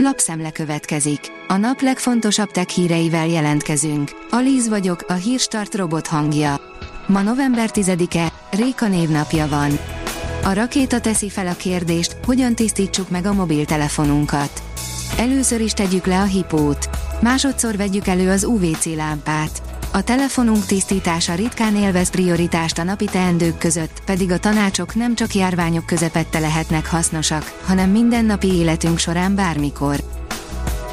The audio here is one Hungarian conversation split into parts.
Lapszemle következik. A nap legfontosabb tech híreivel jelentkezünk. Alíz vagyok, a hírstart robot hangja. Ma november 10-e, Réka névnapja van. A rakéta teszi fel a kérdést, hogyan tisztítsuk meg a mobiltelefonunkat. Először is tegyük le a hipót. Másodszor vegyük elő az UVC lámpát. A telefonunk tisztítása ritkán élvez prioritást a napi teendők között, pedig a tanácsok nem csak járványok közepette lehetnek hasznosak, hanem mindennapi életünk során bármikor.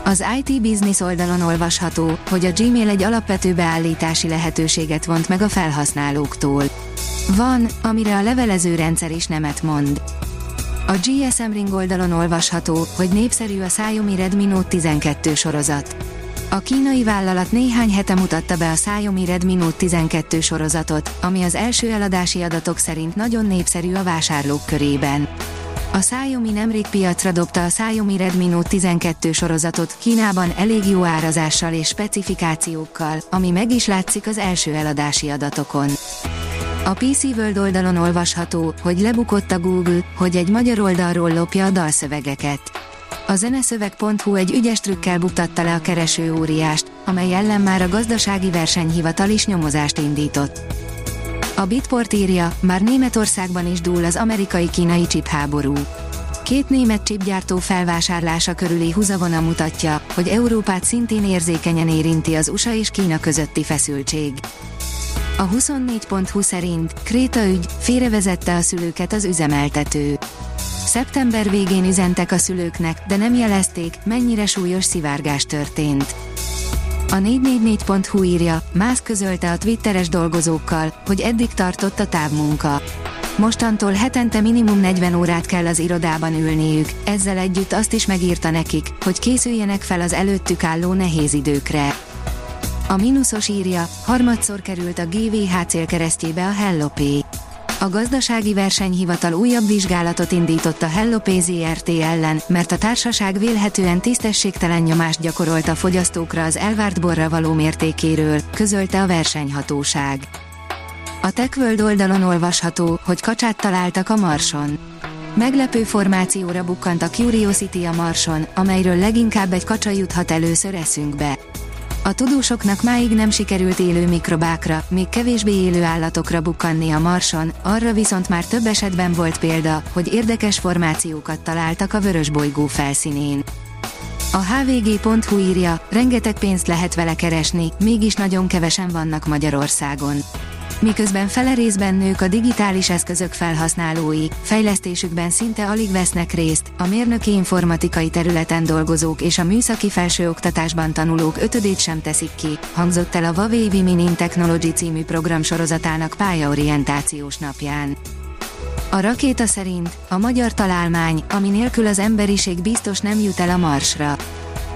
Az IT Business oldalon olvasható, hogy a Gmail egy alapvető beállítási lehetőséget vont meg a felhasználóktól. Van, amire a levelező rendszer is nemet mond. A GSM Ring oldalon olvasható, hogy népszerű a Xiaomi Redmi Note 12 sorozat. A kínai vállalat néhány hete mutatta be a Xiaomi Redmi Note 12 sorozatot, ami az első eladási adatok szerint nagyon népszerű a vásárlók körében. A Xiaomi nemrég piacra dobta a Xiaomi Redmi Note 12 sorozatot Kínában elég jó árazással és specifikációkkal, ami meg is látszik az első eladási adatokon. A PC World oldalon olvasható, hogy lebukott a Google, hogy egy magyar oldalról lopja a dalszövegeket. A zeneszöveg.hu egy ügyes trükkel buktatta le a kereső óriást, amely ellen már a gazdasági versenyhivatal is nyomozást indított. A Bitport írja, már Németországban is dúl az amerikai-kínai csipháború. Két német csipgyártó felvásárlása körüli húzavona mutatja, hogy Európát szintén érzékenyen érinti az USA és Kína közötti feszültség. A 24.20 szerint Kréta ügy félrevezette a szülőket az üzemeltető. Szeptember végén üzentek a szülőknek, de nem jelezték, mennyire súlyos szivárgás történt. A 444.hu írja, Mász közölte a twitteres dolgozókkal, hogy eddig tartott a távmunka. Mostantól hetente minimum 40 órát kell az irodában ülniük, ezzel együtt azt is megírta nekik, hogy készüljenek fel az előttük álló nehéz időkre. A mínuszos írja, harmadszor került a GVH célkeresztjébe a Hello Pay. A gazdasági versenyhivatal újabb vizsgálatot indított a Hello Pay ZRT ellen, mert a társaság vélhetően tisztességtelen nyomást gyakorolt a fogyasztókra az elvárt borra való mértékéről, közölte a versenyhatóság. A TechWorld oldalon olvasható, hogy kacsát találtak a Marson. Meglepő formációra bukkant a Curiosity a Marson, amelyről leginkább egy kacsa juthat először eszünkbe. A tudósoknak máig nem sikerült élő mikrobákra, még kevésbé élő állatokra bukkanni a Marson, arra viszont már több esetben volt példa, hogy érdekes formációkat találtak a vörös bolygó felszínén. A hvg.hu írja, rengeteg pénzt lehet vele keresni, mégis nagyon kevesen vannak Magyarországon miközben fele részben nők a digitális eszközök felhasználói, fejlesztésükben szinte alig vesznek részt, a mérnöki informatikai területen dolgozók és a műszaki felsőoktatásban tanulók ötödét sem teszik ki, hangzott el a Huawei Women in Technology című program sorozatának pályaorientációs napján. A rakéta szerint a magyar találmány, ami nélkül az emberiség biztos nem jut el a Marsra.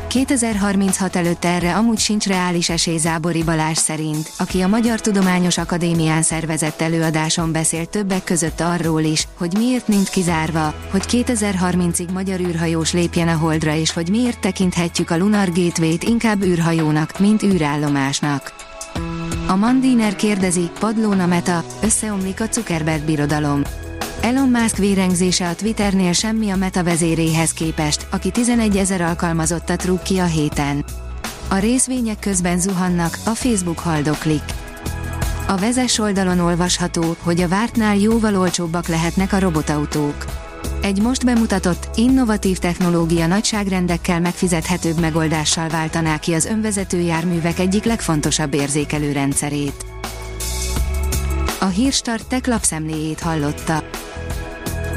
2036 előtt erre amúgy sincs reális esély Zábori Balázs szerint, aki a Magyar Tudományos Akadémián szervezett előadáson beszélt többek között arról is, hogy miért nincs kizárva, hogy 2030-ig magyar űrhajós lépjen a Holdra és hogy miért tekinthetjük a Lunar Gateway-t inkább űrhajónak, mint űrállomásnak. A Mandiner kérdezi, padlón a meta, összeomlik a Zuckerberg birodalom. Elon Musk vérengzése a Twitternél semmi a meta vezéréhez képest, aki 11 ezer alkalmazottat rúg ki a héten. A részvények közben zuhannak, a Facebook haldoklik. A vezes oldalon olvasható, hogy a vártnál jóval olcsóbbak lehetnek a robotautók. Egy most bemutatott, innovatív technológia nagyságrendekkel megfizethetőbb megoldással váltaná ki az önvezető járművek egyik legfontosabb érzékelő rendszerét. A Hírstart tech lapszemléjét hallotta.